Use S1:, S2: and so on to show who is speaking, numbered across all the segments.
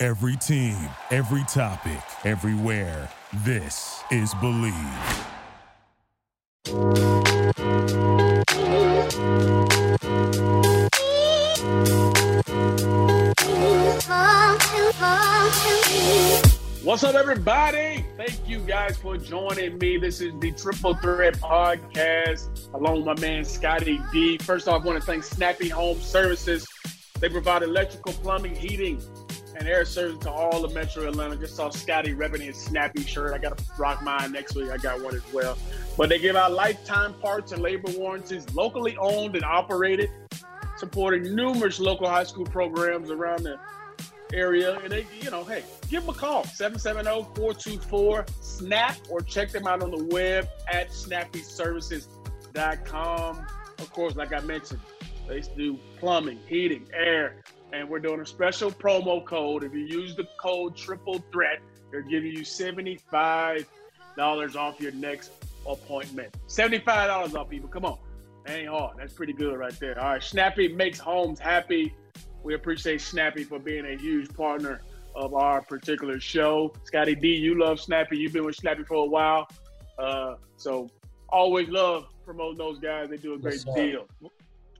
S1: Every team, every topic, everywhere. This is Believe.
S2: What's up, everybody? Thank you guys for joining me. This is the Triple Threat Podcast, along with my man Scotty D. First off, I want to thank Snappy Home Services. They provide electrical, plumbing, heating, and air service to all of Metro Atlanta. Just saw Scotty repping his Snappy shirt. I got to rock mine next week. I got one as well. But they give out lifetime parts and labor warranties, locally owned and operated, supporting numerous local high school programs around the area. And they, you know, hey, give them a call 770-424-SNAP or check them out on the web at snappyservices.com. Of course, like I mentioned, they do plumbing, heating, air, and we're doing a special promo code. If you use the code triple threat, they're giving you $75 off your next appointment. $75 off, people. Come on. That ain't hard. That's pretty good right there. All right. Snappy makes homes happy. We appreciate Snappy for being a huge partner of our particular show. Scotty D, you love Snappy. You've been with Snappy for a while. Uh, so always love promoting those guys. They do a great
S3: Yes,
S2: deal.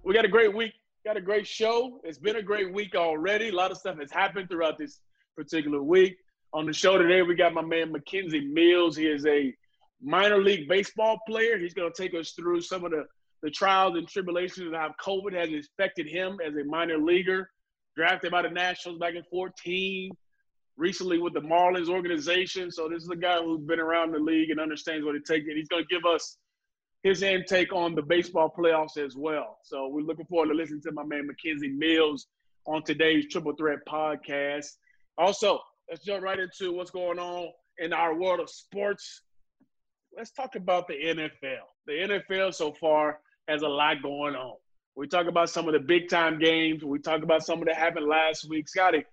S2: We got a great week. Got a great show. It's been a great week already. A lot of stuff has happened throughout this particular week. On the show today, we got my man McKenzie Mills. He is a minor league baseball player. He's going to take us through some of the, the trials and tribulations of how COVID has affected him as a minor leaguer. Drafted by the Nationals back in 14, recently with the Marlins organization. So this is a guy who's been around the league and understands what it takes. And he's going to give us his intake on the baseball playoffs as well. So we're looking forward to listening to my man McKenzie Mills on today's Triple Threat podcast. Also, let's jump right into what's going on in our world of sports. Let's talk about the NFL. The NFL so far has a lot going on. We talk about some of the big time games. We talk about some of that happened last week. Scotty,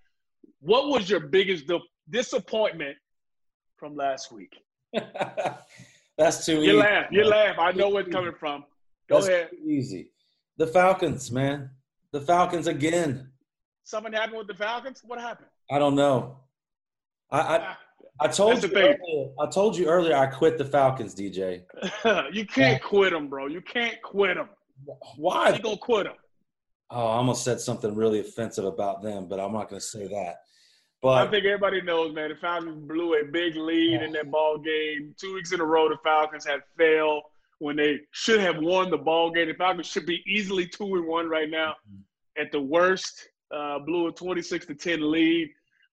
S2: what was your biggest disappointment from last week?
S3: That's too
S2: You
S3: easy.
S2: You laugh. You laugh. I know where it's coming from. Go
S3: That's
S2: ahead.
S3: easy. The Falcons, man. The Falcons again.
S2: Something happened with the Falcons? What happened?
S3: I don't know. I I, ah, I told you earlier, I told you earlier I quit the Falcons, DJ.
S2: you can't quit them, bro. You can't quit them.
S3: Why?
S2: You gonna quit them?
S3: Oh, I almost said something really offensive about them, but I'm not going to say that.
S2: I think everybody knows, man. The Falcons blew a big lead in that ball game. Two weeks in a row, the Falcons had failed when they should have won the ball game. The Falcons should be easily two and one right now. At the worst, uh, blew a 26 to 10 lead.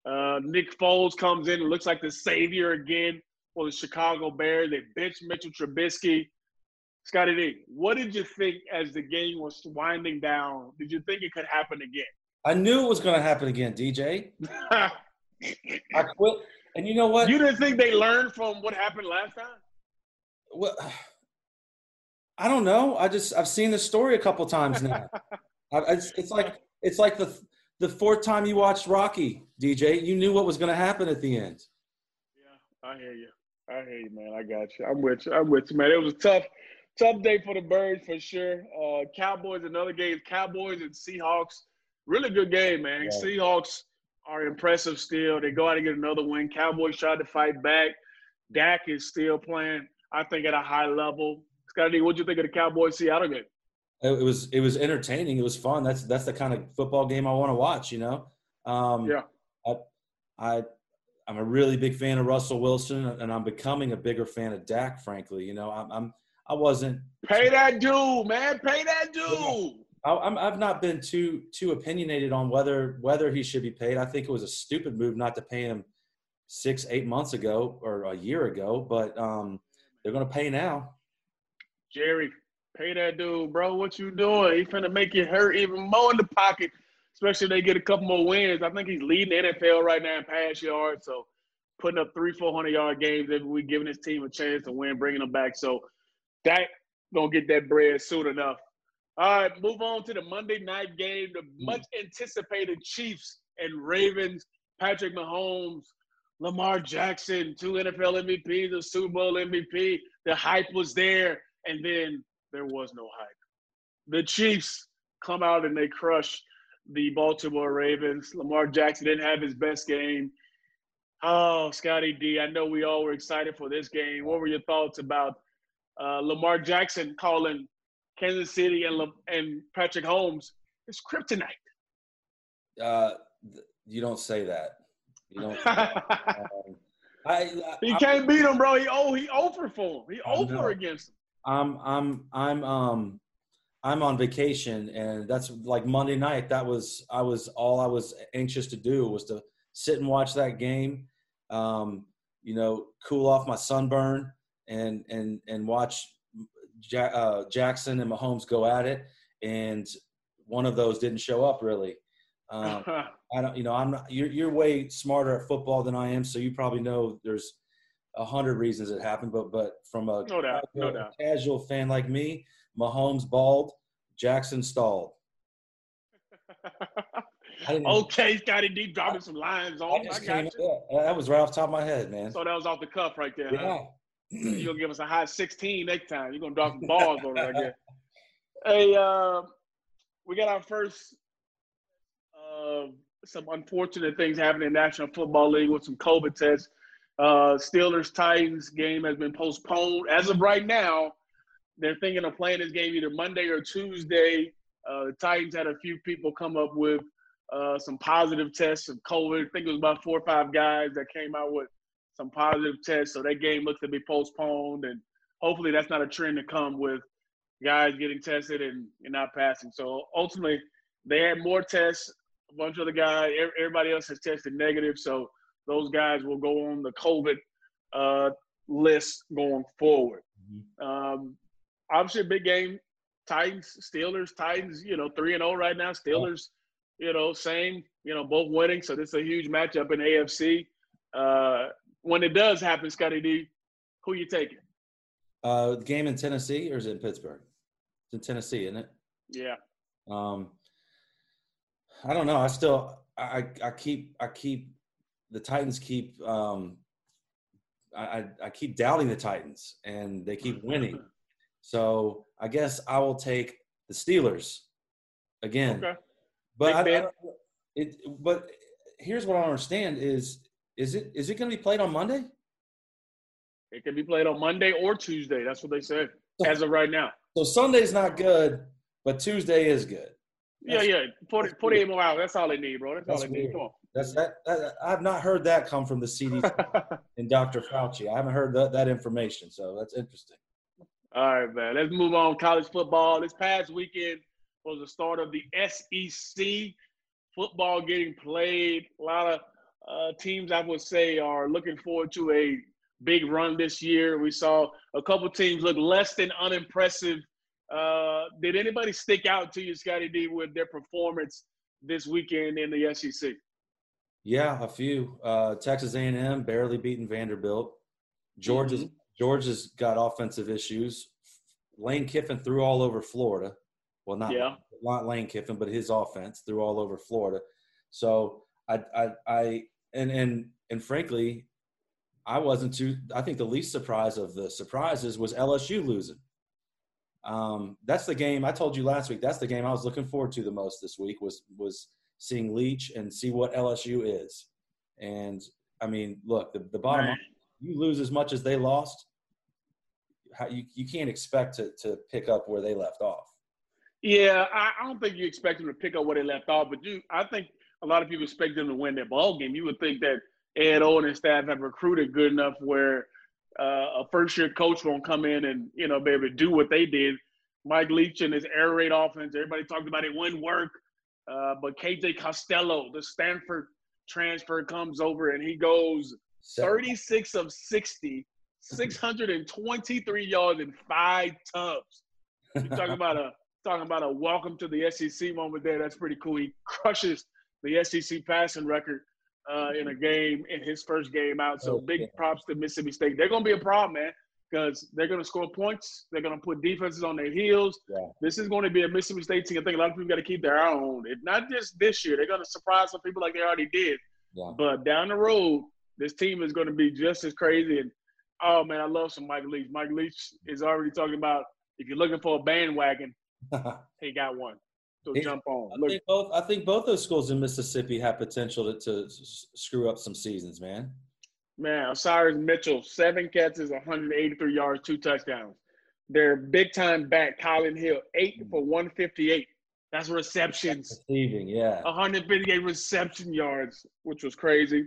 S2: Uh, Nick Foles comes in and looks like the savior again for the Chicago Bears. They benched Mitchell Trubisky. Scotty D, what did you think as the game was winding down? Did you think it could happen again?
S3: I knew it was going to happen again, DJ. I quit. And you know what?
S2: You didn't think they learned from what happened last time?
S3: Well, I don't know. I just I've seen the story a couple times now. I, it's, it's like it's like the the fourth time you watched Rocky, DJ. You knew what was going to happen at the end.
S2: Yeah, I hear you. I hear you, man. I got you. I'm with you. I'm with you, man. It was a tough, tough day for the Birds for sure. Uh, Cowboys, another game. Cowboys and Seahawks. Really good game, man.
S3: Yeah.
S2: Seahawks are impressive still. They go out and get another win. Cowboys tried to fight back. Dak is still playing, I think, at a high level. Scotty, what'd you think of the Cowboys Seattle game?
S3: It, it was it was entertaining. It was fun. That's that's the kind of football game I want to watch. You know. Um,
S2: Yeah.
S3: I, I I'm a really big fan of Russell Wilson, and I'm becoming a bigger fan of Dak. Frankly, you know, I'm, I'm I wasn't
S2: Pay that dude, man. Pay that dude.
S3: I- I've not been too too opinionated on whether whether he should be paid. I think it was a stupid move not to pay him six eight months ago or a year ago, but um, they're going to pay now.
S2: Jerry, pay that dude, bro. What you doing? He finna make you hurt even more in the pocket. especially if they get a couple more wins. I think he's leading the NFL right now in pass yards. So putting up three, four hundred yard games every week, giving his team a chance to win, bringing them back. So that gonna get that bread soon enough. All right, move on to the Monday night game. The hmm. much anticipated Chiefs and Ravens. Patrick Mahomes, Lamar Jackson, two NFL MVPs, the Super Bowl MVP. The hype was there, and then there was no hype. The Chiefs come out and they crush the Baltimore Ravens. Lamar Jackson didn't have his best game. Oh, Scotty D, I know we all were excited for this game. What were your thoughts about uh, Lamar Jackson calling Kansas City and Le- and Patrick Holmes his kryptonite?
S3: Uh, you don't say that. You don't. um,
S2: I, I, he can't beat him, bro. He oh he over for him. He over against him.
S3: I'm I'm I'm um I'm on vacation and that's like Monday night. That was I was all I was anxious to do was to sit and watch that game. Um, you know, cool off my sunburn and and and watch ja- uh, Jackson and Mahomes go at it. And one of those didn't show up really. Um, I don't, you know, I'm not. You're you're way smarter at football than I am, so you probably know there's a hundred reasons it happened. But but from a,
S2: no doubt, casual, no doubt.
S3: casual fan like me, Mahomes balled, Jackson stalled.
S2: okay, Scotty D dropping some lines on. I, I got you.
S3: that was right off top of my head, man.
S2: So that was off the cuff right there. Yeah. Huh? You're gonna give us a high 16 next time. You're gonna drop some balls on I guess. Hey, uh, we got our first uh, some unfortunate things happening in National Football League with some COVID tests. Uh, Steelers Titans game has been postponed. As of right now, they're thinking of playing this game either Monday or Tuesday. Uh, the Titans had a few people come up with uh, some positive tests of COVID. I think it was about four or five guys that came out with some positive tests. So that game looks to be postponed, and hopefully that's not a trend to come with guys getting tested and, and not passing. So ultimately, they had more tests. A bunch of the guys, everybody else has tested negative. So those guys will go on the COVID uh, list going forward. Mm-hmm. Um, obviously, a big game. Titans, Steelers, Titans, you know, 3 and 0 right now. Steelers, you know, same, you know, both winning. So this is a huge matchup in AFC. Uh, when it does happen, Scotty D, who you taking?
S3: Uh, the game in Tennessee or is it in Pittsburgh? It's in Tennessee, isn't it?
S2: Yeah.
S3: Um, I don't know. I still, I, I keep, I keep, the Titans keep, um, I, I keep doubting the Titans, and they keep winning. So I guess I will take the Steelers again. Okay. But I, I, it, but here's what I understand is is it is it going to be played on Monday?
S2: It can be played on Monday or Tuesday. That's what they said as of right now.
S3: So Sunday's not good, but Tuesday is good.
S2: That's, yeah, yeah. 40, 48 more hours. That's all they need, bro. That's, that's all they weird. need. Come on.
S3: That's that, that, I've not heard that come from the CDC and Dr. Fauci. I haven't heard that, that information, so that's interesting.
S2: All right, man. Let's move on. College football. This past weekend was the start of the SEC football getting played. A lot of uh, teams I would say are looking forward to a big run this year. We saw a couple teams look less than unimpressive. Uh, did anybody stick out to you, Scotty D, with their performance this weekend in the SEC?
S3: Yeah, a few. Uh, Texas A&M barely beating Vanderbilt. Georgia's mm-hmm. Georgia's got offensive issues. Lane Kiffin threw all over Florida. Well, not yeah. not Lane Kiffin, but his offense threw all over Florida. So I I, I and and and frankly, I wasn't too. I think the least surprise of the surprises was LSU losing. Um, that's the game I told you last week. That's the game I was looking forward to the most this week was was seeing Leach and see what LSU is. And I mean, look, the, the bottom line, you lose as much as they lost. How you you can't expect to to pick up where they left off.
S2: Yeah, I, I don't think you expect them to pick up where they left off, but you, I think a lot of people expect them to win their ball game. You would think that Ed O and his staff have recruited good enough where uh, a first year coach won't come in and you know be able to do what they did. Mike Leach and his air raid offense, everybody talked about it wouldn't work. Uh, but KJ Costello, the Stanford transfer, comes over and he goes 36 of 60, 623 yards and five tubs. You're talking about a talking about a welcome to the SEC moment there. That's pretty cool. He crushes the SEC passing record uh, in a game in his first game out. So big props to Mississippi State. They're going to be a problem, man, because they're going to score points. They're going to put defenses on their heels.
S3: Yeah.
S2: This is going to be a Mississippi State team. I think a lot of people got to keep their eye on. It not just this year. They're going to surprise some people like they already did.
S3: Yeah.
S2: But down the road, this team is going to be just as crazy. And oh man, I love some Mike Leach. Mike Leach is already talking about if you're looking for a bandwagon, he got one. So
S3: He-
S2: jump on.
S3: I
S2: Look,
S3: think both. I think both those schools in Mississippi have potential to, to screw up some seasons, man.
S2: man, Osirus Mitchell, seven catches, 183 yards, two touchdowns. Their big time back, Kylin Hill, eight for 158. That's receptions.
S3: Receiving, yeah.
S2: 158 reception yards, which was crazy.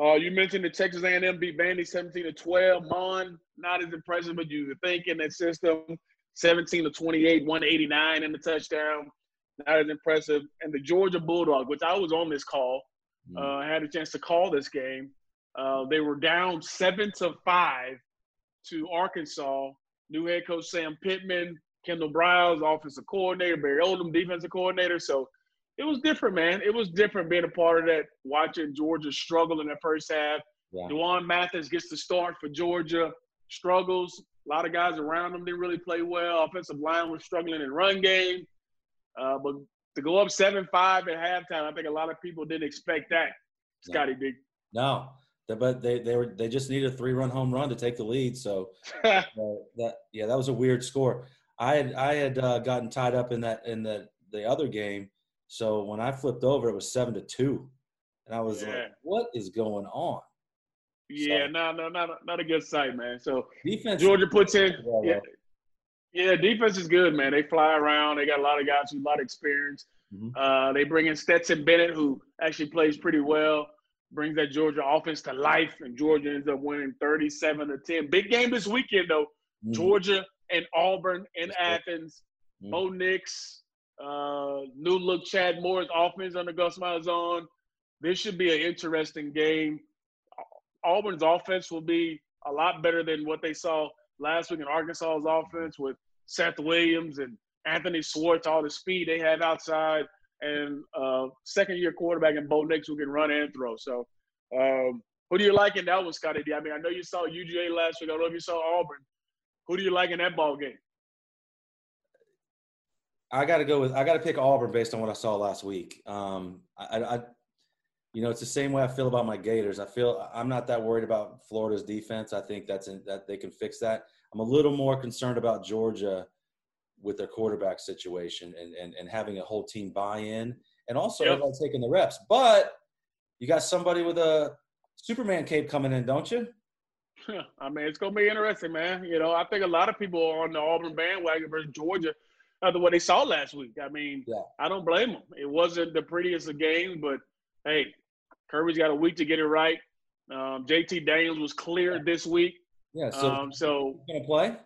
S2: Uh, you mentioned the Texas A&M beat Vandy 17 to 12. Mond not as impressive, but you would think in that system, 17 to 28, 189 in the touchdown. Not as impressive. And the Georgia Bulldogs, which I was on this call,
S3: Mm.
S2: uh, had a chance to call this game. Uh, they were down seven to five to Arkansas. New head coach Sam Pittman, Kendal Briles, offensive coordinator, Barry Odom, defensive coordinator. So it was different, man. It was different being a part of that, watching Georgia struggle in the first half.
S3: Yeah.
S2: D'Wan Mathis gets the start for Georgia, struggles. A lot of guys around him didn't really play well. Offensive line was struggling in run game. Uh, but to go up 7 5 at halftime, I think a lot of people didn't expect that, Scotty D.
S3: No, but they they were they just needed a three run home run to take the lead. So uh, that yeah, that was a weird score. I had I had uh, gotten tied up in that in the the other game. So when I flipped over, it was seven to two, and I was
S2: Yeah.
S3: like, "What is going on?"
S2: yeah,
S3: So-
S2: no, no, not a, not a good sight, man. So
S3: Defense.
S2: Georgia puts in,
S3: Yeah,
S2: yeah, yeah, defense is good, man. They fly around. They got a lot of guys with a lot of experience.
S3: Mhm.
S2: Uh, they bring in Stetson Bennett, who actually plays pretty well, brings that Georgia offense to life, and Georgia ends up winning 37 to 10. Big game this weekend, though.
S3: Mhm.
S2: Georgia and Auburn in
S3: sir.
S2: Athens.
S3: Mhm.
S2: Bo Nix, uh, new look Chad Morris offense under Gus Malzahn. This should be an interesting game. Auburn's offense will be a lot better than what they saw last week in Arkansas's offense with Seth Williams and Anthony Schwartz, all the speed they have outside, and uh, second year quarterback in Bo Nix who can run and throw. So, um, who do you like in that one, Scotty D? I mean, I know you saw UGA last week. I don't know if you saw Auburn. Who do you like in that ball game?
S3: I got to go with I got to pick Auburn based on what I saw last week. Um, I, I, you know, it's the same way I feel about my Gators. I feel I'm not that worried about Florida's defense. I think that's in, that they can fix that. I'm a little more concerned about Georgia with their quarterback situation and and, and having a whole team buy in, and also
S2: Yep.
S3: everybody taking the reps. But you got somebody with a Superman cape coming in, don't you?
S2: I mean, it's gonna be interesting, man. You know, I think a lot of people are on the Auburn bandwagon versus Georgia uh, after what they saw last week. I mean,
S3: Yeah.
S2: I don't blame them. It wasn't the prettiest of games, but hey, Kirby's got a week to get it right. Um, JT Daniels was cleared this week,
S3: Yeah. So
S2: um, so
S3: gonna play.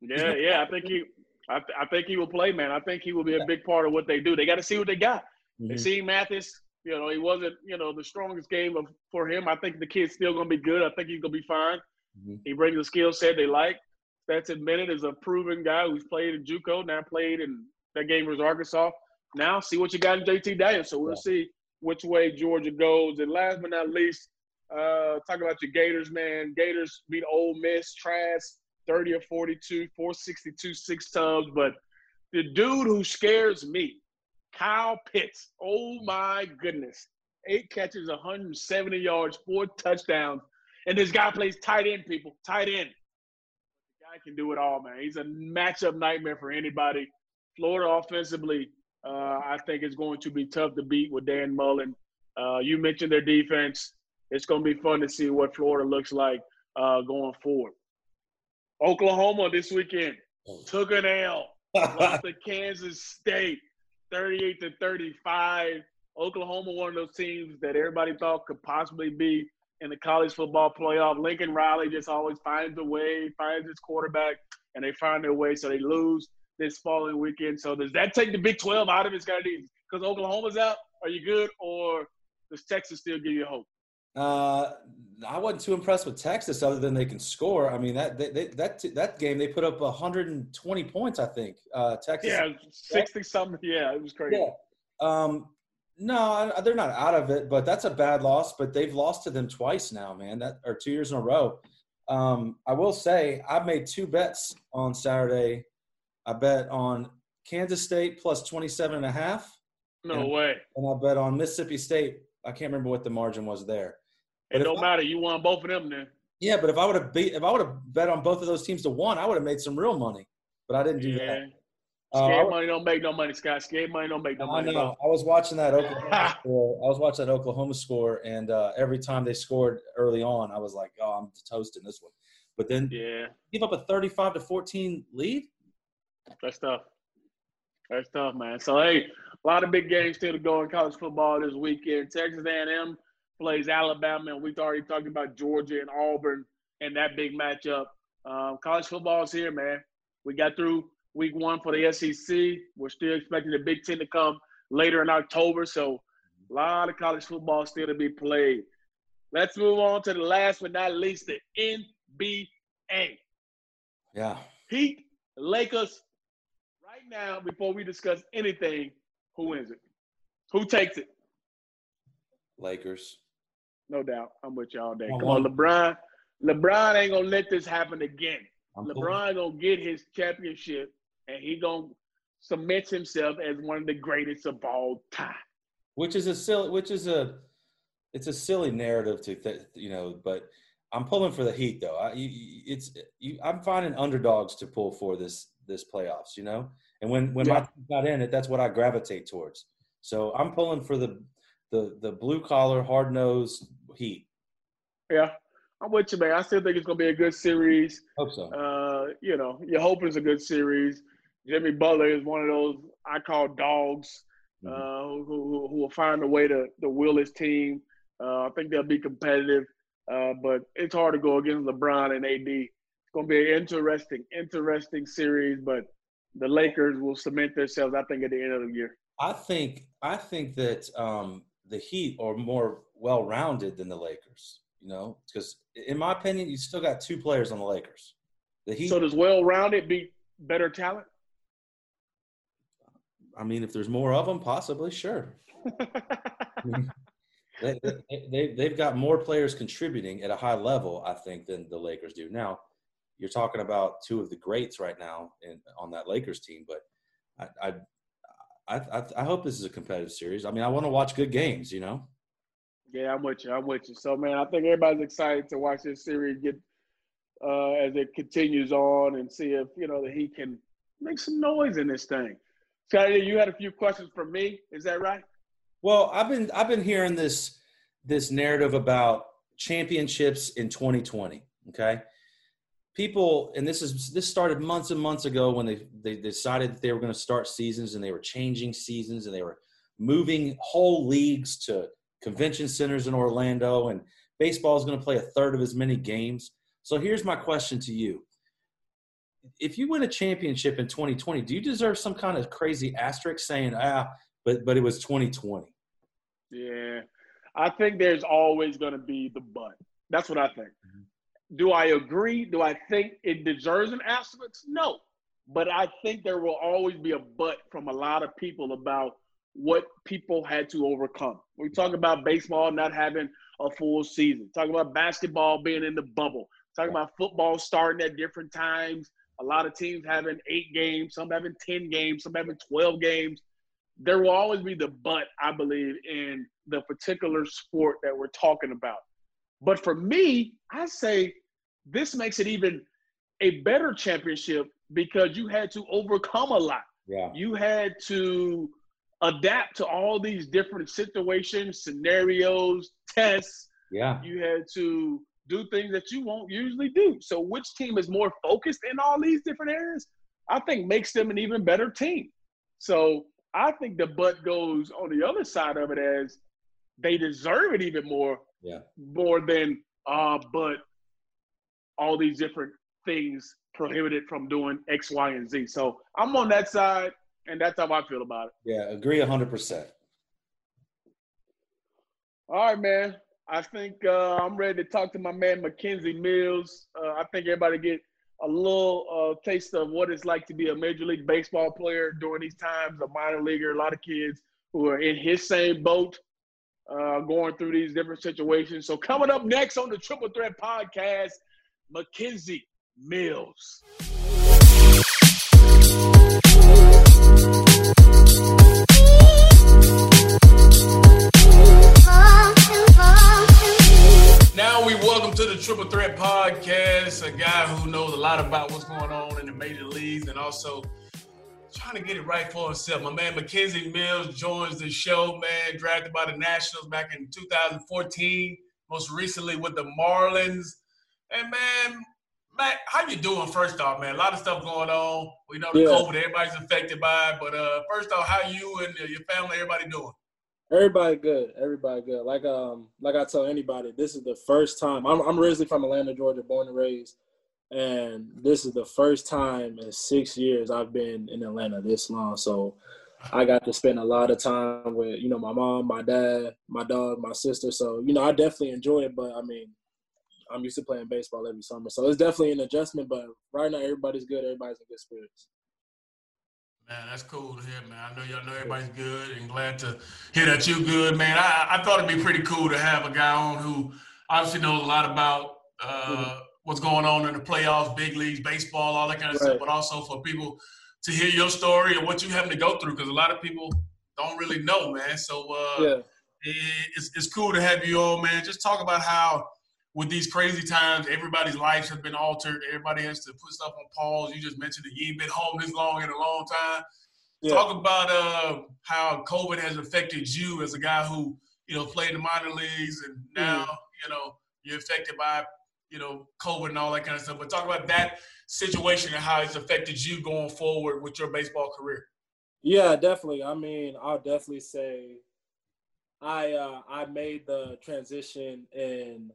S2: yeah, yeah, I think he, I, th- I think he will play, man. I think he will be a big part of what they do. They got to see what they got. They
S3: Mhm.
S2: see Mathis. You know, he wasn't, you know, the strongest game of for him. I think the kid's still gonna be good. I think he's gonna be fine.
S3: Mhm.
S2: He brings the skill set they like. Stetson Bennett is a proven guy who's played in JUCO, now played in that game was Arkansas. Now see what you got in JT Daniels. So we'll
S3: Yeah.
S2: see which way Georgia goes. And last but not least, uh, talk about your Gators, man. Gators beat Ole Miss, Trask, 30 or 42, 462, six tubs. But the dude who scares me, Kyle Pitts. Oh my goodness. Eight catches, 170 yards, four touchdowns. And this guy plays tight end, people. Tight end. The guy can do it all, man. He's a matchup nightmare for anybody. Florida offensively, I think it's going to be tough to beat with Dan Mullen. Uh, you mentioned their defense. It's going to be fun to see what Florida looks like uh, going forward. Oklahoma this weekend took an L. lost to Kansas State, 38 to 35. Oklahoma, one of those teams that everybody thought could possibly be in the college football playoff. Lincoln Riley just always finds a way, finds his quarterback, and they find their way. So they lose this following weekend. So does that take the Big 12 out of it, Scotty? Because Oklahoma's out, are you good, or does Texas still give you hope?
S3: Uh, I wasn't too impressed with Texas, other than they can score. I mean that they, they, that that game they put up 120 points, I think. Uh, Texas.
S2: Yeah, sixty something. Yeah, it was crazy.
S3: Yeah. Um, no, they're not out of it, but that's a bad loss. But they've lost to them twice now, man. That or two years in a row. Um, I will say I've made two bets on Saturday. I bet on Kansas State plus 27 and a half.
S2: No
S3: and,
S2: way.
S3: And I bet on Mississippi State. I can't remember what the margin was there.
S2: It don't I, matter. You won both of them then.
S3: Yeah, but if I would have beat, if I would have bet on both of those teams to one, I would have made some real money. But I didn't do yeah. that.
S2: Scared uh, money don't make no money, Scott. Scared money don't make no money.
S3: I know. I was watching that Oklahoma score. I was watching that Oklahoma score, and uh, every time they scored early on, I was like, "Oh, I'm toasting this one." But then,
S2: yeah,
S3: give up a 35 to 14 lead.
S2: That's tough. That's tough, man. So hey, a lot of big games still to go in college football this weekend. Texas A&M plays Alabama, and we've already talked about Georgia and Auburn and that big matchup. Um, college football is here, man. We got through week one for the SEC. We're still expecting the Big Ten to come later in October. So a lot of college football still to be played. Let's move on to the last but not least, the NBA.
S3: Yeah.
S2: Heat, Lakers. Right now, before we discuss anything, who wins it? Who takes it?
S3: Lakers.
S2: No doubt. I'm with you all day. Come on, LeBron. LeBron ain't gonna let this happen again. I'm LeBron cool. gonna get his championship and he gonna cement himself as one of the greatest of all time.
S3: Which is a silly, which is a, it's a silly narrative to, th- you know. But I'm pulling for the Heat though. I, it's, you, I'm finding underdogs to pull for this this playoffs. You know, and when when yeah. my team's not in it, that's what I gravitate towards. So I'm pulling for the the the blue collar, hard nosed Heat.
S2: Yeah, I'm with you, man. I still think it's gonna be a good series.
S3: Hope so.
S2: Uh, you know, you're hoping it's a good series. Jimmy Butler is one of those I call dogs mm-hmm. uh, who, who, who, will find a way to, to will his team. Uh, I think they'll be competitive, uh, but it's hard to go against LeBron and AD. It's going to be an interesting, interesting series, but the Lakers will cement themselves, I think, at the end of the year.
S3: I think I think that um, the Heat are more well-rounded than the Lakers. You know, because in my opinion, you still got two players on the Lakers.
S2: The Heat. So does well-rounded be better talent?
S3: I mean, if there's more of them, possibly, sure. they, they, they've got more players contributing at a high level, I think, than the Lakers do. Now, you're talking about two of the greats right now in, on that Lakers team, but I, I, I, I hope this is a competitive series. I mean, I want to watch good games, you know.
S2: Yeah, I'm with you. I'm with you. So, man, I think everybody's excited to watch this series get uh, as it continues on and see if you know that he can make some noise in this thing. Scotty, you had a few questions for me. Is that right?
S3: Well, I've been I've been hearing this this narrative about championships in 2020. Okay, people, and this is this started months and months ago when they they decided that they were going to start seasons and they were changing seasons and they were moving whole leagues to convention centers in Orlando and baseball is going to play a third of as many games. So here's my question to you if you win a championship in 2020, do you deserve some kind of crazy asterisk saying, ah, but but it was 2020?
S2: Yeah, I think there's always going to be the but. That's what I think. Do I agree? Do I think it deserves an asterisk? No, but I think there will always be a but from a lot of people about what people had to overcome. We talk about baseball not having a full season. Talk about basketball being in the bubble. Talk about football starting at different times a lot of teams having eight games, some having 10 games, some having 12 games. There will always be the but, I believe, in the particular sport that we're talking about. But for me, I say this makes it even a better championship because you had to overcome a lot.
S3: Yeah.
S2: You had to adapt to all these different situations, scenarios, tests.
S3: Yeah.
S2: You had to do things that you won't usually do. So which team is more focused in all these different areas? I think makes them an even better team. So I think the butt goes on the other side of it as they deserve it even more.
S3: Yeah.
S2: More than uh, but all these different things prohibited from doing X, Y, and Z. So I'm on that side, and that's how I feel about it.
S3: Yeah, agree hundred percent.
S2: All right, man. I think uh, I'm ready to talk to my man McKenzie Mills. Uh, I think everybody get a little uh, taste of what it's like to be a Major League Baseball player during these times, a minor leaguer. A lot of kids who are in his same boat, uh, going through these different situations. So coming up next on the Triple Threat Podcast, McKenzie Mills. Now we welcome to the Triple Threat Podcast, a guy who knows a lot about what's going on in the major leagues and also trying to get it right for himself. My man McKenzie Mills joins the show, man, drafted by the Nationals back in 2014, most recently with the Marlins. And man, Matt, how you doing? First off, man, a lot of stuff going on. We know the yeah. COVID, everybody's affected by it. But uh, first off, how you and your family, everybody doing?
S4: Everybody good. Everybody good. Like um, like I tell anybody, this is the first time. I'm I'm originally from Atlanta, Georgia, born and raised, and this is the first time in six years I've been in Atlanta this long. So I got to spend a lot of time with you know my mom, my dad, my dog, my sister. So you know I definitely enjoy it. But I mean, I'm used to playing baseball every summer, so it's definitely an adjustment. But right now, everybody's good. Everybody's in good spirits.
S2: Man, that's cool to hear, man. I know y'all know everybody's good and glad to hear that you're good, man. I, I thought it'd be pretty cool to have a guy on who obviously knows a lot about uh, mm-hmm. What's going on in the playoffs, big leagues, baseball, all that kind of right. stuff, but also for people to hear your story and what you having to go through because a lot of people don't really know, man. So uh, yeah. it, it's, it's cool to have you on, man. Just talk about how with these crazy times, everybody's lives have been altered. Everybody has to put stuff on pause. You just mentioned that you ain't been home this long in a long time. Yeah. Talk about uh, how COVID has affected you as a guy who you know played in the minor leagues and now mm-hmm. you know you're affected by you know COVID and all that kind of stuff. But talk about that situation and how it's affected you going forward with your baseball career.
S4: Yeah, definitely. I mean, I'll definitely say I uh, I made the transition in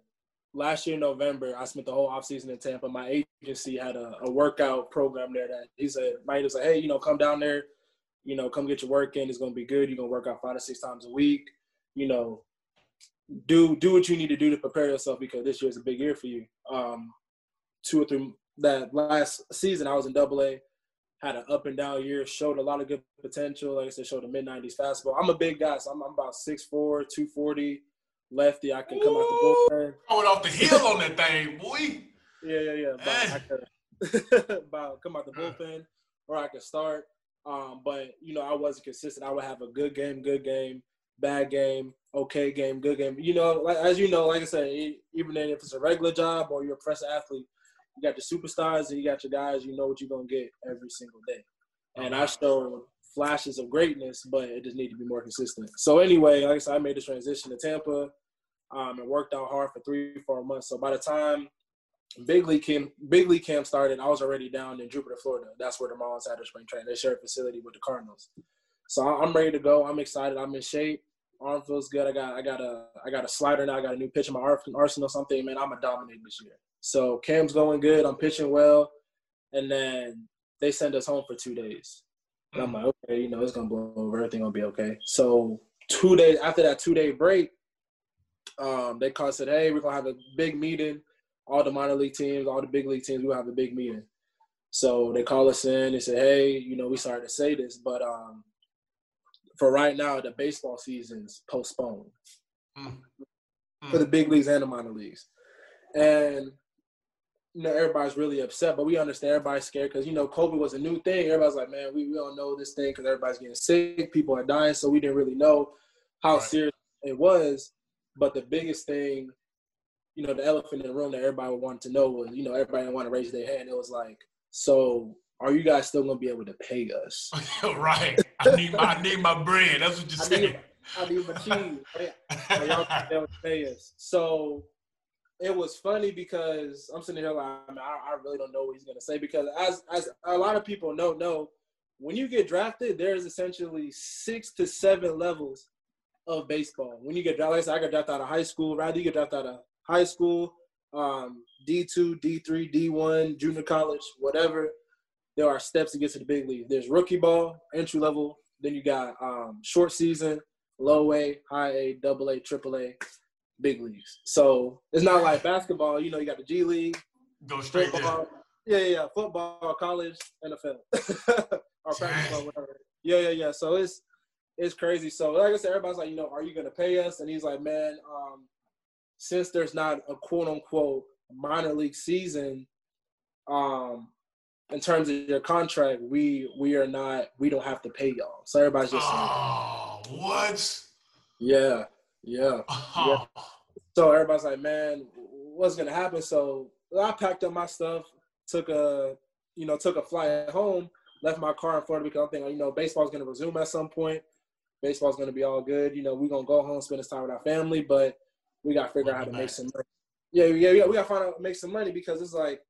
S4: last year in November, I spent the whole offseason in Tampa. My agency had a, a, workout program there that he said, Mike was like, hey, you know, come down there, you know, come get your work in. It's gonna be good. You're gonna work out five to six times a week. You know, do do what you need to do to prepare yourself because this year is a big year for you. Um, two or three that last season I was in double A, had an up and down year, showed a lot of good potential. Like I said, showed a mid nineties fastball. I'm a big guy, so I'm, I'm about 6'4, 240 lefty. I can come Ooh, out the bullpen.
S2: Going off the hill on that thing, boy.
S4: Yeah, yeah, yeah. But I could about come out the bullpen, or I could start. Um, but you know, I wasn't consistent. I would have a good game, good game, bad game, okay game, good game. You know, like, as you know, like I said, even if it's a regular job or you're a professional athlete, you got the superstars and you got your guys. You know what you're gonna get every single day. And I showed flashes of greatness, but it just need to be more consistent. So anyway, like I said, I made the transition to Tampa um, and worked out hard for three, four months. So by the time big league camp, big league camp started, I was already down in Jupiter, Florida. That's where the Marlins had their spring training. They share a facility with the Cardinals. So I'm ready to go. I'm excited. I'm in shape. Arm feels good. I got I got a I got a slider now. I got a new pitch in my arsenal. Something, man. I'm a dominate this year. So Cam's going good. I'm pitching well, and then they send us home for two days. And I'm like, okay, you know, it's gonna blow over. Everything gonna be okay. So two days after that two day break, um, they called said, hey, we're gonna have a big meeting. All the minor league teams, all the big league teams, we'll have a big meeting. So they call us in. They said, hey, you know, we sorry to say this, but um, for right now, the baseball season's postponed mm. for the big leagues and the minor leagues. And you know, everybody's really upset, but we understand everybody's scared because you know COVID was a new thing. Everybody's like, man, we, we don't know this thing because everybody's getting sick, people are dying, so we didn't really know how right. serious it was. But the biggest thing, you know, the elephant in the room that everybody wanted to know was, you know, everybody wanted to raise their hand. It was like, so are you guys still gonna be able to pay us?
S2: right. I need my I need my bread. That's what you're saying.
S4: I need, my cheese. Are y'all be able to pay us? So it was funny because I'm sitting here like I, mean, I, I, really don't know what he's gonna say because as as a lot of people know know when you get drafted there's essentially six to seven levels of baseball. When you get drafted, like I, said, I got drafted out of high school. Rather you get drafted out of high school, um, D two, D three, D one, junior college, whatever. There are steps to get to the big league. There's rookie ball, entry level. Then you got um, short season, low A, high A, double A, triple A. big leagues. So it's not like basketball. You know, you got the G League,
S5: Go straight
S4: football.
S5: there.
S4: Yeah, yeah, yeah. Football, college, NFL, or practice ball, whatever. Yeah, yeah, yeah. So it's it's crazy. So like I said, everybody's like, you know, are you gonna pay us? And he's like, man, um, since there's not a quote unquote minor league season, um, in terms of your contract, we we are not we don't have to pay y'all. So everybody's just
S5: Oh, what?
S4: yeah, yeah.
S5: Oh,
S4: So everybody's like, man, what's gonna happen? So I packed up my stuff, took a you know took a flight home, left my car in Florida because I'm thinking you know baseball's gonna resume at some point. Baseball's gonna be all good. You know we're gonna go home, spend this time with our family, but we gotta figure out how to make some money. Yeah, yeah, yeah. We gotta find out make some money because it's like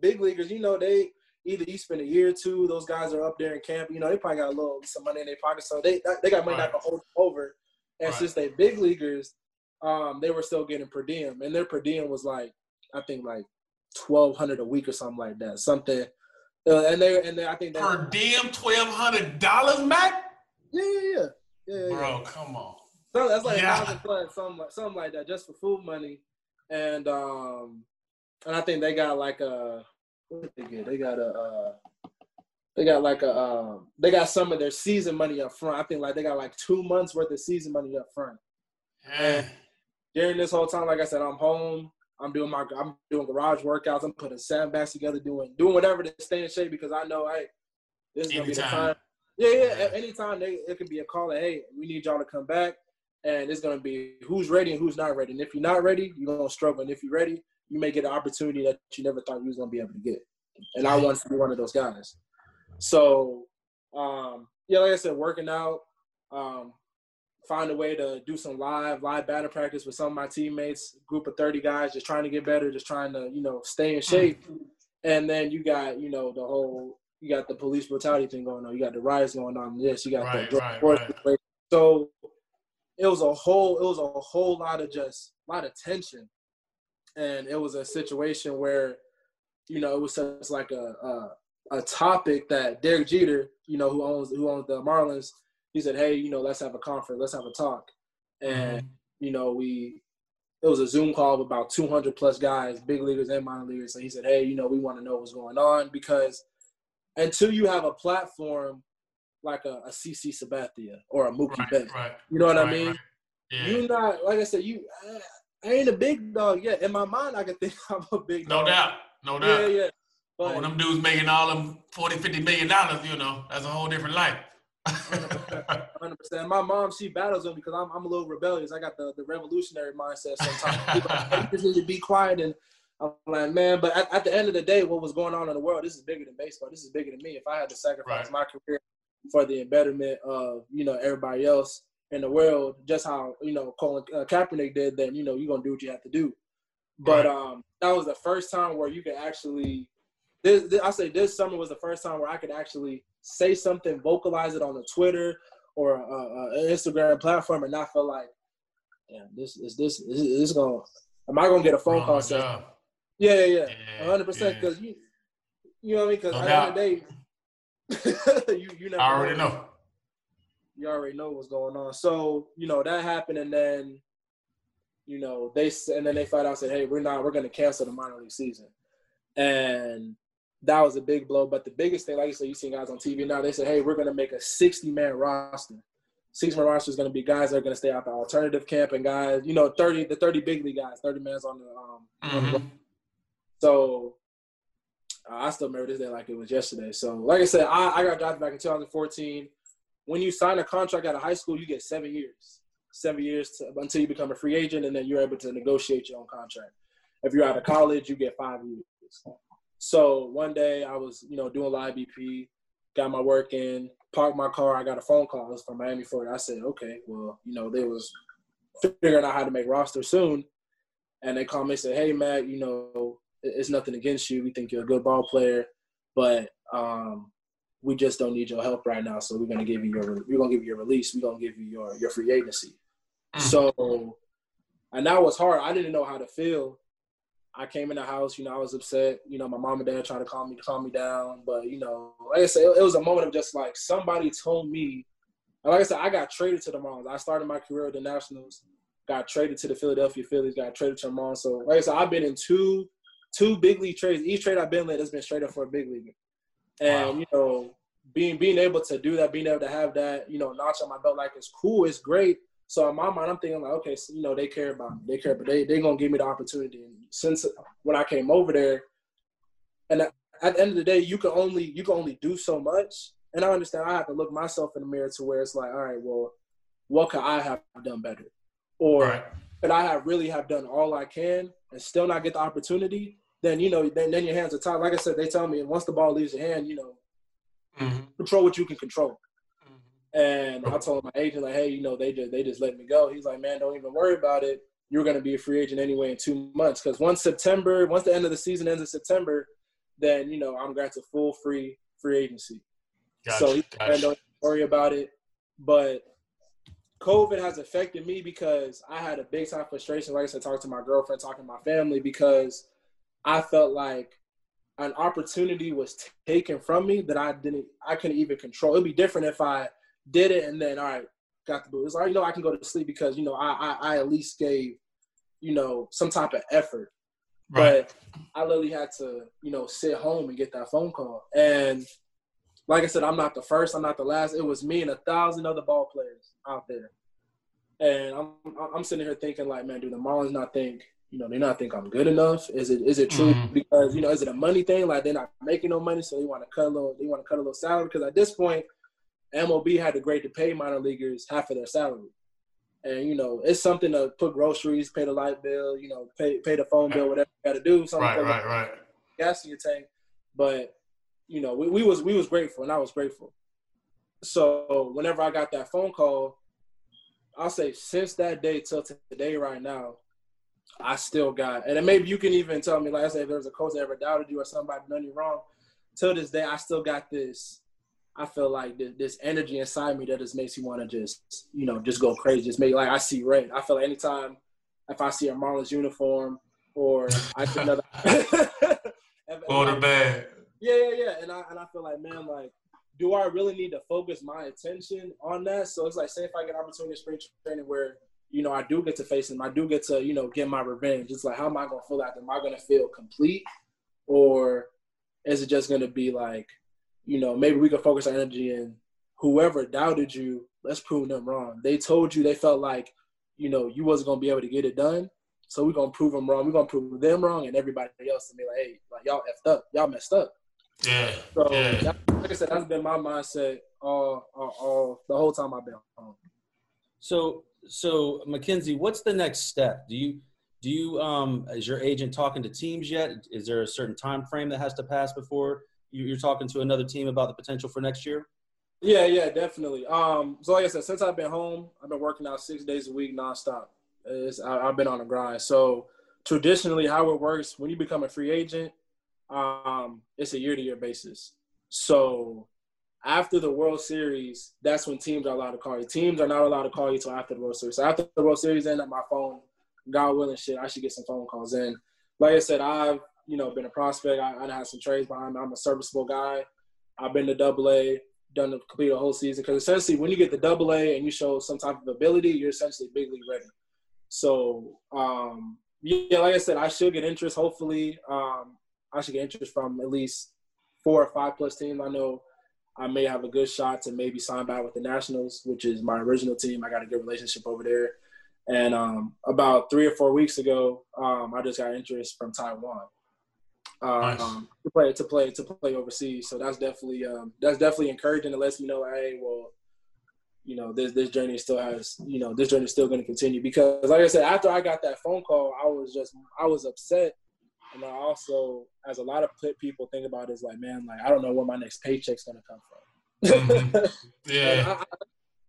S4: big leaguers. You know they either you spend a year or two. Those guys are up there in camp. You know they probably got a little some money in their pocket, so they they got money
S5: Right.
S4: that can hold over. And
S5: Right.
S4: since they big leaguers, um, they were still getting per diem, and their per diem was like I think like twelve hundred a week or something like that. Something, uh, and they and they, I think they,
S5: per diem, twelve hundred dollars, Mac.
S4: yeah, yeah, yeah, yeah, yeah.
S5: Bro, come on.
S4: So that's like
S5: Yeah.
S4: thousand plus, something like something like that, just for food money, and um, and I think they got like a what did they get? They got a uh, they got like a um, they got some of their season money up front. I think like they got like two months worth of season money up front.
S5: Yeah.
S4: During this whole time, like I said, I'm home. I'm doing my I'm doing garage workouts. I'm putting sandbags together, doing doing whatever to stay in shape because I know hey, this is gonna be the
S5: Anytime.
S4: time. Yeah, yeah. At any time they it could be a call that hey, we need y'all to come back, and it's gonna be who's ready and who's not ready. And if you're not ready, you're gonna struggle. And if you're ready, you may get an opportunity that you never thought you was gonna be able to get. And I want to be one of those guys. So, um, yeah, like I said, working out, um, find a way to do some live live batting practice with some of my teammates, group of 30 guys, just trying to get better, just trying to you know stay in shape. And then you got you know the whole you got the police brutality thing going on, you got the riots going on. Yes, you got
S5: Right,
S4: the drug
S5: right, right.
S4: So it was a whole it was a whole lot of just a lot of tension, and it was a situation where you know it was such like a a, a topic that Derek Jeter, you know, who owns who owns the Marlins, he said, hey, you know, let's have a conference, let's have a talk, and
S5: Mhm.
S4: you know we. It was a Zoom call with about 200 plus guys, big leaguers and minor leaguers. And he said, "Hey, you know, we want to know what's going on because until you have a platform like a, a CC Sabathia or a Mookie
S5: Right,
S4: Betts,
S5: right.
S4: you know what I mean?
S5: right. Yeah.
S4: You not like I said, you I, ain't a big dog yet. In my mind, I can think I'm a big
S5: no
S4: dog.
S5: doubt. No doubt.
S4: yeah.
S5: But
S4: But
S5: when them dudes making all them 40, 50 million dollars, you know, that's a whole different life.
S4: 100%. My mom, she battles them because I'm, I'm a little rebellious. I got the, the revolutionary mindset sometimes. People you just need to be quiet. And I'm like, man, but at, at the end of the day, what was going on in the world, this is bigger than baseball. This is bigger than me. If I had to sacrifice
S5: Right.
S4: my career for the betterment of, you know, everybody else in the world, just how, you know, Colin uh, Kaepernick did, then, you know, you're going to do what you have to do. But um, that was the first time where you could actually, this, this, I say this summer was the first time where I could actually say something, vocalize it on a Twitter or a, a, Instagram platform, and not feel like, damn, this is this is this gonna, am I gonna get a phone call saying, yeah, yeah, yeah,
S5: Yeah,
S4: hundred percent, because you, you know what I mean, because
S5: No
S4: at the end of the day, you you never
S5: I already know.
S4: You already know what's going on. So you know that happened, and then you know they and then they flat out said, "Hey, we're not. We're going to cancel the minor league season," and that was a big blow. But the biggest thing, like you said, you seen guys on TV now. They said, "Hey, we're going to make a 60 man roster. 60 man roster is going to be guys that are going to stay out the alternative camp and guys, you know, 30 the 30 big league guys, 30 man's on the um, on the
S5: Mhm.
S4: so uh, I still remember this day like it was yesterday. So like I said, I, I got drafted back in 2014. When you sign a contract out of high school, you get seven years, seven years to, until you become a free agent, and then you're able to negotiate your own contract. If you're out of college, you get five years. So one day I was, you know, doing live BP, got my work in, parked my car. I got a phone call. It was from Miami, Florida. I said, okay, well, you know, they was figuring out how to make roster soon. And they called me and said, hey, Matt, you know, it's nothing against you. We think you're a good ball player, but um, we just don't need your help right now. So we're gonna give you your we're gonna give you your release. We're gonna give you your your free agency.
S5: Mm.
S4: So, and that was hard. I didn't know how to feel. I came in the house, you know, I was upset. You know, my mom and dad tried to calm me, calm me down, but you know, like I said, it, it was a moment of just like somebody told me. and Like I said, I got traded to the Marlins. I started my career at the Nationals. got traded to the Philadelphia Phillies, got traded to Vermont. So like I said, I've been in two two big league trades. Each trade I've been in has been straight up for a big league. And
S5: Wow.
S4: you know, being being able to do that, being able to have that, you know, notch on my belt, like it's cool, it's great. So in my mind, I'm thinking like, okay, so, you know, they care about me, they care, but they they gonna give me the opportunity. And since when I came over there, and at, at the end of the day, you can only you can only do so much. And I understand I have to look myself in the mirror to where it's like, all right, well, what could I have done better, or
S5: Right.
S4: could I have really have done all I can and still not get the opportunity? Then you know, then then your hands are tied. Like I said, they tell me once the ball leaves your hand, you know,
S5: Mhm.
S4: control what you can control.
S5: Mhm.
S4: And I told my agent like, hey, you know, they just they just let me go. He's like, man, don't even worry about it. You're gonna be a free agent anyway in two months because once September, once the end of the season ends in September, then you know I'm granted full free free agency.
S5: Gotcha.
S4: So he
S5: gotcha.
S4: don't worry about it. But COVID has affected me because I had a big time frustration. Like I said, talking to my girlfriend, talking to my family, because I felt like an opportunity was taken from me that I didn't, I couldn't even control. It'd be different if I did it and then, all right, got the boot. It's like, you know, I can go to sleep because, you know, I, I, I at least gave, you know, some type of effort.
S5: right.
S4: But I literally had to, you know, sit home and get that phone call. And like I said, I'm not the first, I'm not the last. It was me and a thousand other ball players out there. And I'm I'm sitting here thinking like, man, do the Marlins not think, you know, they not think I'm good enough? Is it is it true
S5: Mhm.
S4: because you know, is it a money thing? Like they're not making no money, so they want to cut a little, they want to cut a little salary because at this point, MLB had the great to pay minor leaguers half of their salary. And you know, it's something to put groceries, pay the light bill, you know, pay pay the phone bill, whatever you got to do. Something
S5: Right, right, right.
S4: gas in your tank. But you know, we, we was we was grateful, and I was grateful. So whenever I got that phone call, I'll say since that day till today, right now, I still got. And then maybe you can even tell me, like I said, if there was a coach that ever doubted you or somebody done you wrong. Till this day, I still got this. I feel like this, this energy inside me that just makes me want to just, you know, just go crazy. Just make like I see red. I feel like anytime if I see a Marlins uniform or I see another.
S5: Go to bed.
S4: yeah, yeah, yeah. And I and I feel like, man, like, do I really need to focus my attention on that? So it's like, say if I get an opportunity in spring training where, you know, I do get to face him, I do get to, you know, get my revenge. It's like, how am I gonna feel after? Am I gonna feel complete? Or is it just gonna be like, you know, maybe we can focus our energy in whoever doubted you, let's prove them wrong. They told you they felt like, you know, you wasn't gonna be able to get it done. So we're gonna prove them wrong. We're gonna prove them wrong and everybody else to be like, hey, like y'all effed up, y'all messed up.
S5: Yeah.
S4: So
S5: Yeah.
S4: that, like I said, that's been my mindset all, all, all the whole time I've been home.
S3: So, so McKenzie, what's the next step? Do you do you um is your agent talking to teams yet? Is there a certain time frame that has to pass before you- you're talking to another team about the potential for next year?
S4: Yeah, yeah, definitely. Um, so like I said, since I've been home, I've been working out six days a week nonstop. It's, I, I've been on the grind. So traditionally, how it works when you become a free agent, um, it's a year-to-year basis. So after the World Series, that's when teams are allowed to call you. Teams are not allowed to call you until after the World Series. So after the World Series end, on my phone, God willing, shit, I should get some phone calls in. Like I said, I've you know been a prospect. I, I had some trades behind me. I'm a serviceable guy. I've been to Double A, done the complete a whole season. Because essentially, when you get the Double A and you show some type of ability, you're essentially big league ready. So um, yeah, like I said, I should get interest. Hopefully, um, I should get interest from at least four or five plus teams. I know I may have a good shot to maybe sign back with the Nationals, which is my original team. I got a good relationship over there. And um, about three or four weeks ago, um, I just got interest from Taiwan uh,
S5: Nice.
S4: um, to play to play to play overseas. So that's definitely um, that's definitely encouraging. It lets me know, hey, well, you know, this this journey still has, you know, this journey is still going to continue. Because, like I said, after I got that phone call, I was just I was upset, and I also, as a lot of people think about, is like, man, like I don't know where my next paycheck's going to come from.
S5: Mhm.
S4: And
S5: Yeah.
S4: I,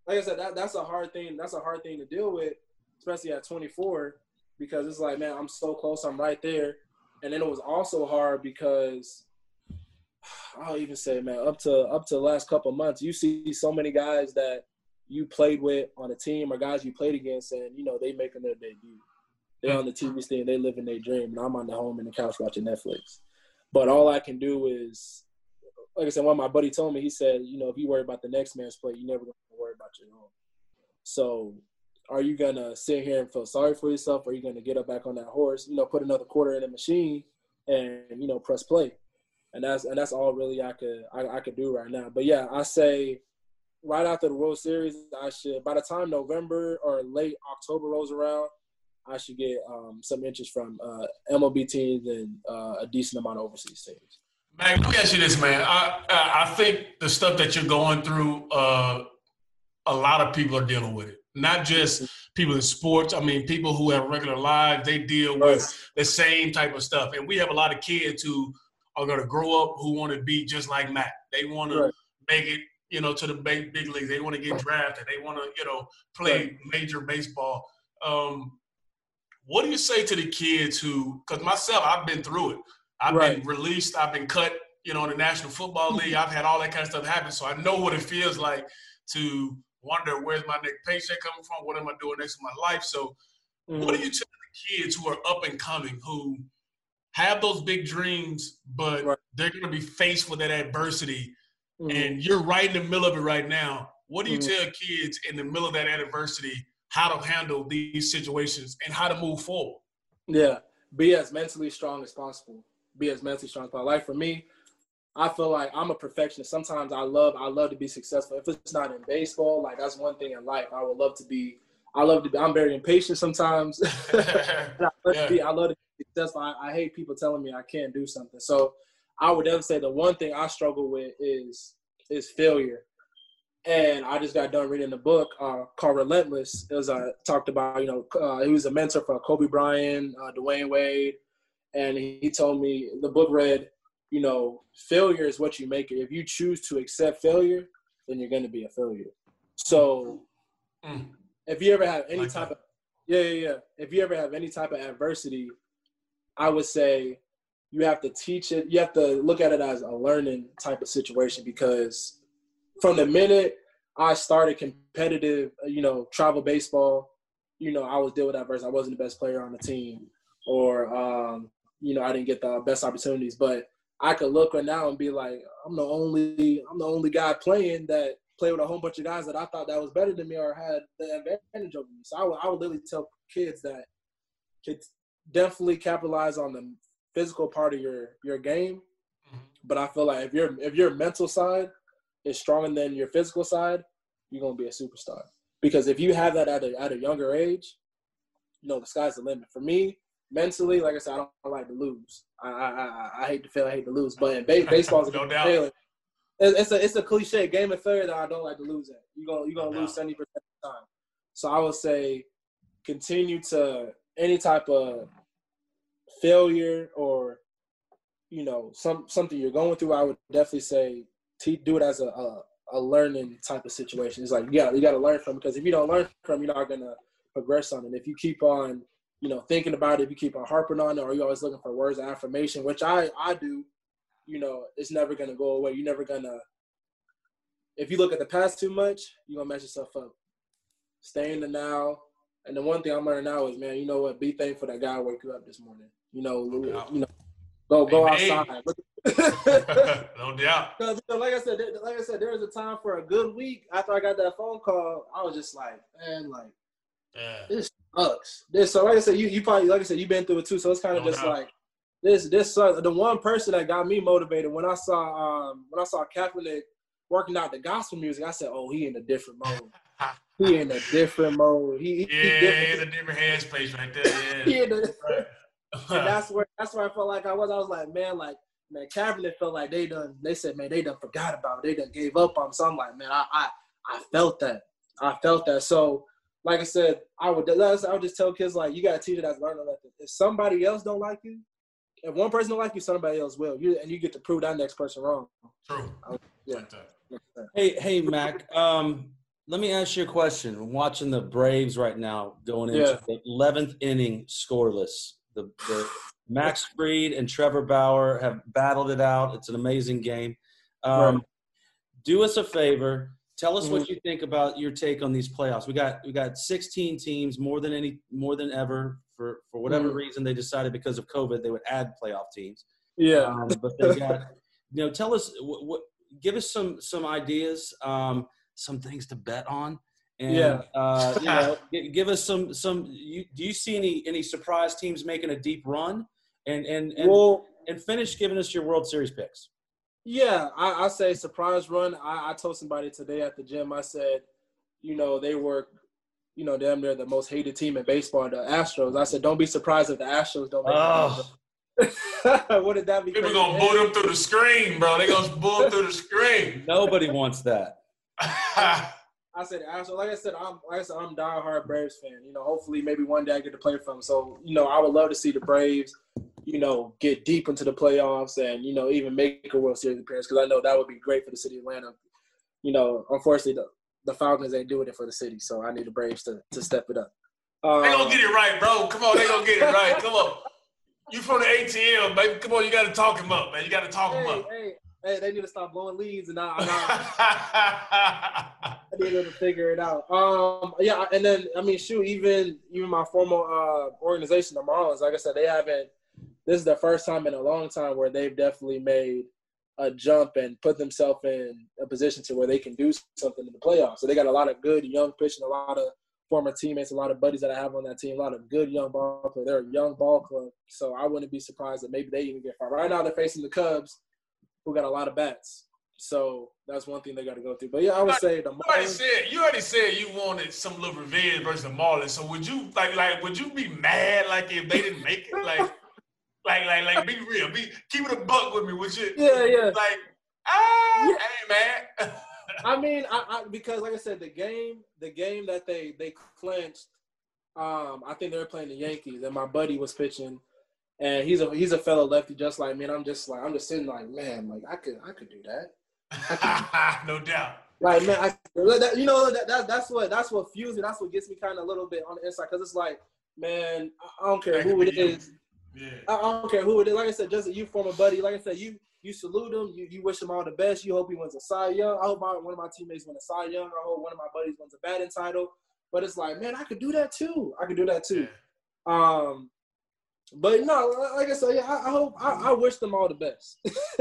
S4: like I said, that, that's a hard thing. That's a hard thing to deal with, especially at 24, because it's like, man, I'm so close. I'm right there. And then it was also hard because I'll even say, man, up to up to the last couple of months, you see so many guys that you played with on a team or guys you played against, and you know they making their debut. They're on the TV screen, they live in their dream, and I'm on the home in the couch watching Netflix. But all I can do is like I said, one my buddy told me, he said, you know, if you worry about the next man's play, you're never gonna worry about your own. So are you gonna sit here and feel sorry for yourself? Or are you gonna get up back on that horse? You know, put another quarter in the machine and you know press play. And that's and that's all really I could I, I could do right now. But yeah, I say right after the World Series, I should by the time November or late October rolls around, I should get um, some interest from uh, MLB teams and uh, a decent amount of overseas teams.
S2: Man, let me ask you this, man. I I think the stuff that you're going through, uh, a lot of people are dealing with it. Not just people in sports. I mean, people who have regular lives, they deal with the same type of stuff. And we have a lot of kids who are going to grow up who want to be just like Matt. They want to make it, you know, to the big, big leagues. They want to get drafted. They want to, you know, play right. major baseball. Um, what do you say to the kids who? Because myself, I've been through it. I've right. been released. I've been cut. You know, in the National Football League. I've had all that kind of stuff happen, so I know what it feels like to wonder where's my next paycheck coming from. What am I doing next in my life? So, mm-hmm. what do you tell the kids who are up and coming who have those big dreams, but right. they're going to be faced with that adversity, mm-hmm. and you're right in the middle of it right now? What do you mm-hmm. tell kids in the middle of that adversity how to handle these situations and how to move forward?
S4: Yeah, be as mentally strong as possible be as mentally strong as possible. Like for me, I feel like I'm a perfectionist. Sometimes I love I love to be successful. If it's not in baseball, like that's one thing in life. I would love to be. I love to be. I'm very impatient sometimes. I, love yeah. be, I love to be successful. I, I, hate people telling me I can't do something. So I would definitely say the one thing I struggle with is is failure. And I just got done reading the book uh, called Relentless. It was uh, talked about, you know, uh, he was a mentor for Kobe Bryant, uh, Dwyane Wade, and he told me the book read, you know, failure is what you make it. If you choose to accept failure, then you're going to be a failure. So, mm. if you ever have any like type that. of yeah, yeah, yeah. If you ever have any type of adversity, I would say you have to teach it. You have to look at it as a learning type of situation because from the minute I started competitive, you know, travel baseball, you know, I was dealing with adversity. I wasn't the best player on the team, or um, you know, I didn't get the best opportunities. But I could look right now and be like, I'm the only I'm the only guy playing that played with a whole bunch of guys that I thought that was better than me or had the advantage over me. So I would, I would literally tell kids that kids definitely capitalize on the physical part of your your game. Mm-hmm. But I feel like if your if your mental side is stronger than your physical side, you're gonna be a superstar. Because if you have that at a at a younger age, you know the sky's the limit. For me, mentally, like I said, I don't, like to lose. I, I, I, I hate to fail. I hate to lose. But in is no doubt. Failing. It's a it's a cliche game of third that I don't like to lose at. You're gonna you're gonna no lose seventy percent of the time. So I would say continue to any type of failure or you know some something you're going through. I would definitely say te- do it as a, a a learning type of situation. It's like yeah, you got to learn from because if you don't learn from, you're not gonna progress on it. If you keep on you know, thinking about it, if you keep on harping on it, or you always looking for words of affirmation, which I I do, you know, it's never gonna go away. You're never gonna. If you look at the past too much, you're gonna mess yourself up. Stay in the now. And the one thing I'm learning now is, man, you know what? Be thankful that God woke you up this morning. You know, you know, go go outside.
S2: no doubt.
S4: Because you know, like I said, like I said, there was a time for a good week after I got that phone call. I was just like, man, like, yeah. this sucks. This so like I said, you you probably like I said, you've been through it too. So it's kind of no just doubt. like this this sucks. The one person that got me motivated when I saw um when I saw Kaepernick working out the gospel music, I said, oh, he in a different mode. he in a different mode. He,
S2: he yeah, different. in a different headspace right there. Yeah.
S4: right. and that's where that's where I felt like I was. I was like, man, like man, Kaepernick felt like they done. They said, man, they done forgot about it. They done gave up on. So I'm like, man, I I, I felt that. I felt that. So like I said, I would I would just tell kids like you gotta teach it as learning lesson. If somebody else don't like you, if one person don't like you, somebody else will. You and you get to prove that next person wrong.
S2: True.
S3: yeah. Hey, hey, Mac. Um, let me ask you a question. I'm watching the Braves right now going into yeah. the eleventh inning, scoreless. The, the Max Fried and Trevor Bauer have battled it out. It's an amazing game. Um, right. Do us a favor Tell us mm-hmm. what you think about your take on these playoffs. We got we got 16 teams, more than any more than ever. For for whatever mm-hmm. reason, they decided because of COVID they would add playoff teams.
S4: Yeah, um,
S3: but they got you know. Tell us what, what give us some some ideas, um, some things to bet on, And,
S4: Yeah.
S3: Uh, you know, give us some some. You, do you see any any surprise teams making a deep run? And and and,
S4: well,
S3: and finish giving us your World Series picks.
S4: Yeah, I, I say surprise run. I, I told somebody today at the gym. I said, you know, they were, you know, damn near the most hated team in baseball, the Astros. I said, don't be surprised if the Astros don't make
S3: Oh.
S4: what did that be?
S2: People
S4: crazy?
S2: gonna boo them through the screen, bro. They gonna boo them through the screen.
S3: Nobody wants that.
S4: I said Astros. Like I said, I'm like I said, I'm a diehard Braves fan. You know, hopefully, maybe one day I get to play for them. So, you know, I would love to see the Braves, you know, get deep into the playoffs and you know even make a World Series appearance because I know that would be great for the city of Atlanta. You know, unfortunately, the, the Falcons ain't doing it for the city, so I need the Braves to to step it up. Um,
S2: they gonna get it right, bro. Come on, they gonna get it right. Come on. You from the ATL, baby. Come on, you gotta talk him up, man. You gotta talk him
S4: Hey,
S2: up.
S4: hey, hey! They need to stop blowing leads, and I, and I, I need them to figure it out. Um, yeah, and then I mean, shoot, even even my former uh, organization, the Marlins, like I said, they haven't. This is the first time in a long time where they've definitely made a jump and put themselves in a position to where they can do something in the playoffs. So they got a lot of good young pitching, a lot of former teammates, a lot of buddies that I have on that team, a lot of good young ball players. They're a young ball club, so I wouldn't be surprised that maybe they even get far. Right now, they're facing the Cubs, who got a lot of bats. So that's one thing they got to go through. But yeah, I would say the
S2: You already said you already said you wanted some little revenge versus the Marlins. So would you like like would you be mad like if they didn't make it? Like like like like be real. Be keep it a buck with me, would you?
S4: Yeah, yeah.
S2: Like ah, hey man.
S4: I mean, I, I because like I said, the game, the game that they they clinched, um, I think they were playing the Yankees, and my buddy was pitching, and he's a he's a fellow lefty just like me. And I'm just like I'm just sitting like, man, like I could I could do that.
S2: no doubt.
S4: Like man, I that, you know that, that that's what that's what fuels me. That's what gets me kind of a little bit on the inside because it's like, man, I, don't care who it is.
S2: Yeah.
S4: I, I don't care who it is. Like I said, just you former buddy. Like I said, you you salute him. You, you wish him all the best. You hope he wins a Cy Young. I hope my, one of my teammates wins a Cy Young. I hope one of my buddies wins a batting title. But it's like, man, I could do that too. I could do that too. Um, but no, like I said, yeah, I, I hope I, I wish them all the best.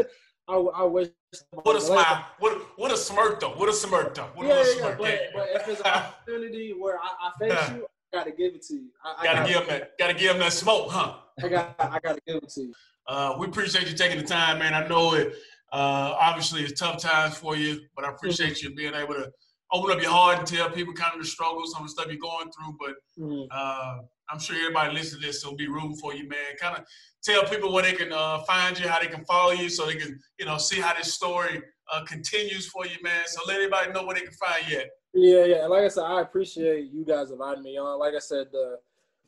S4: I, I wish.
S2: What a smile. What a, what a smirk though. What a smirk though. What a
S4: Yeah,
S2: little
S4: yeah, yeah.
S2: smirk.
S4: But,
S2: yeah.
S4: but if there's an opportunity where I, I face you, gotta give it to you. I, I
S2: gotta give him that. Gotta give him that smoke, huh?
S4: I got. I gotta give it to you.
S2: Uh, we appreciate you taking the time, man. I know it. Uh, obviously, it's tough times for you, but I appreciate you being able to open up your heart and tell people kind of the struggles, some of the stuff you're going through. But
S4: Mhm.
S2: uh, I'm sure everybody listening to this will be rooting for you, man. Kind of tell people where they can uh, find you, how they can follow you, so they can, you know, see how this story uh, continues for you, man. So let everybody know where they can find you. At.
S4: Yeah, yeah. And like I said, I appreciate you guys inviting me on. Like I said, the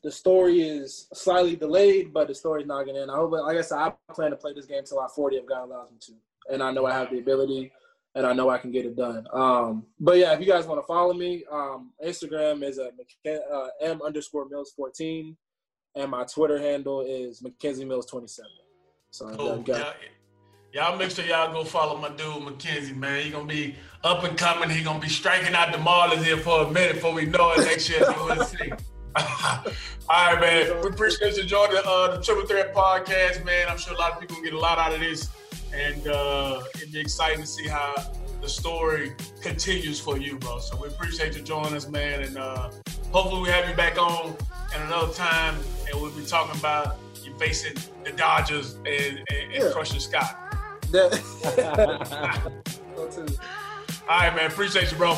S4: the story is slightly delayed, but the story's not getting in. I hope, like I said, I plan to play this game till I'm 40 if God allows me to, and I know I have the ability, and I know I can get it done. Um, but yeah, if you guys want to follow me, um, Instagram is a uh, m underscore mills 14, and my Twitter handle is McKenzie Mills 27. So you got-
S2: Y'all, make sure y'all go follow my dude McKenzie, man. He gonna be up and coming. He gonna be striking out the Marlins here for a minute before we know it next year. We'll see. All right, man. We appreciate you joining the, uh, the Triple Threat podcast, man. I'm sure a lot of people get a lot out of this, and uh, it'd be exciting to see how the story continues for you, bro. So we appreciate you joining us, man, and uh, hopefully we have you back on at another time, and we'll be talking about you facing the Dodgers and, and, and
S4: Yeah.
S2: crushing Scott. All right, man. Appreciate you, bro.